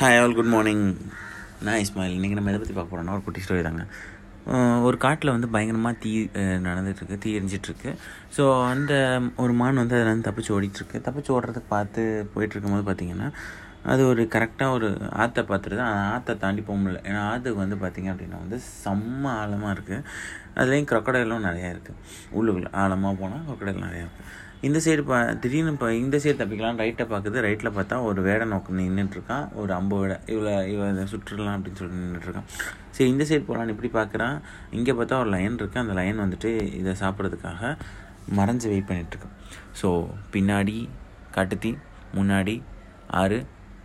Hi all good morning நான் இஸ்மாயில். இன்றைக்கி நம்ம எதை பற்றி பார்க்க போகிறோம்னா ஒரு குட்டி ஸ்டோரி தாங்க. ஒரு காட்டில் வந்து பயங்கரமாக தீ நடந்துகிட்ருக்கு தீ எரிஞ்சிட்ருக்கு ஸோ அந்த ஒரு மான் வந்து அதில் வந்து தப்பிச்சு ஓடிட்டுருக்கு. தப்பிச்சு ஓடுறதுக்கு பார்த்து போயிட்டுருக்கும்போது பார்த்தீங்கன்னா அது ஒரு கரெக்டாக ஒரு ஆற்றை பார்த்துட்டு அந்த ஆற்றை தாண்டி போக முடியல. ஏன்னா ஆற்றுக்கு வந்து பார்த்திங்க அப்படின்னா வந்து செம்ம ஆழமாக இருக்குது அதுலேயும் க்ரொக்கடைலும் நிறையா இருக்குது உள்ளுக்குள்ளே ஆழமாக போனால் crocodile நிறையா இருக்குது இந்த சைடு பா திடீர்னு இப்போ இந்த சைடு தப்பிக்கலாம் ரைட்டை பார்க்குது ரைட்டில் பார்த்தா ஒரு வேடை நோக்கம் நின்றுட்டுருக்கான் ஒரு அம்பு வேடை இவளை இவ்வளோ சுற்றுலாம் அப்படின்னு சொல்லி நின்றுட்டுருக்கான் சரி இந்த சைடு போகலான்னு இப்படி பார்க்குறான் இங்கே பார்த்தா ஒரு லைன் இருக்குது அந்த லைன் வந்துட்டு இதை சாப்பிட்றதுக்காக மறைஞ்சு வெயிட் பண்ணிகிட்ருக்கேன் ஸோ பின்னாடி கட்டுத்தி முன்னாடி ஆறு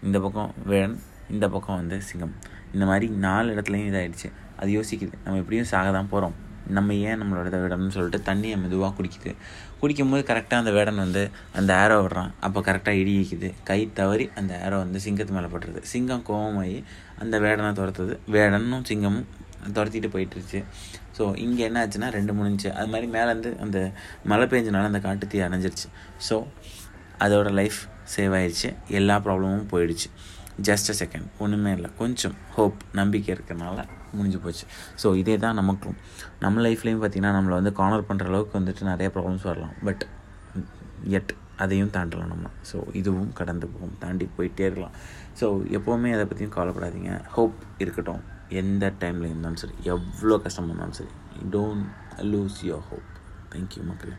இந்த பக்கம் வேடன் இந்த பக்கம் வந்து சிங்கம். இந்த மாதிரி நாலு இடத்துலையும் இதாகிடுச்சு அது யோசிக்குது. நம்ம எப்படியும் சாக தான் போகிறோம் நம்ம ஏன் நம்மளோட இதை விடணும்னு சொல்லிட்டு தண்ணியை மெதுவாக குடிக்குது. குடிக்கும்போது கரெக்டாக அந்த வேடன் வந்து அந்த ஏரோ விடுறான். அப்போ கரெக்டாக இடிக்குது. கை தவறி அந்த ஏரோ வந்து சிங்கத்து மேலே பட்டுருது. சிங்கம் கோவமாகி அந்த வேடனை துரத்துது. வேடனும் சிங்கமும் துரத்திட்டு போயிட்டுருச்சு. ஸோ இங்கே என்ன ஆச்சுன்னா ரெண்டு முடிஞ்சுச்சு அது மாதிரி மேலேருந்து அந்த மழை பெஞ்சனால அந்த காட்டு தீ அணைஞ்சிருச்சு. ஸோ அதோட லைஃப் சேவ் ஆயிடுச்சு எல்லா ப்ராப்ளமும் போயிடுச்சு. ஜஸ்ட் அ செகண்ட் ஒன்றுமே இல்லை. கொஞ்சம் ஹோப் நம்பிக்கை இருக்கிறனால முடிஞ்சு போச்சு. ஸோ இதே தான் நமக்கும். நம்ம லைஃப்லேயும் பார்த்திங்கன்னா நம்மளை வந்து கார்னர் பண்ணுற அளவுக்கு வந்துட்டு நிறைய ப்ராப்ளம்ஸ் வரலாம். பட் எட் அதையும் தாண்டலாம் நம்ம. ஸோ இதுவும் கடந்து போகும். தாண்டி போயிட்டே இருக்கலாம். ஸோ எப்போவுமே அதை பற்றியும் கவலைப்படாதீங்க. ஹோப் இருக்கட்டும். எந்த டைமில் இருந்தாலும் சரி. எவ்வளோ கஷ்டமாக இருந்தாலும் சரி. Don't lose your hope thank you மக்களே.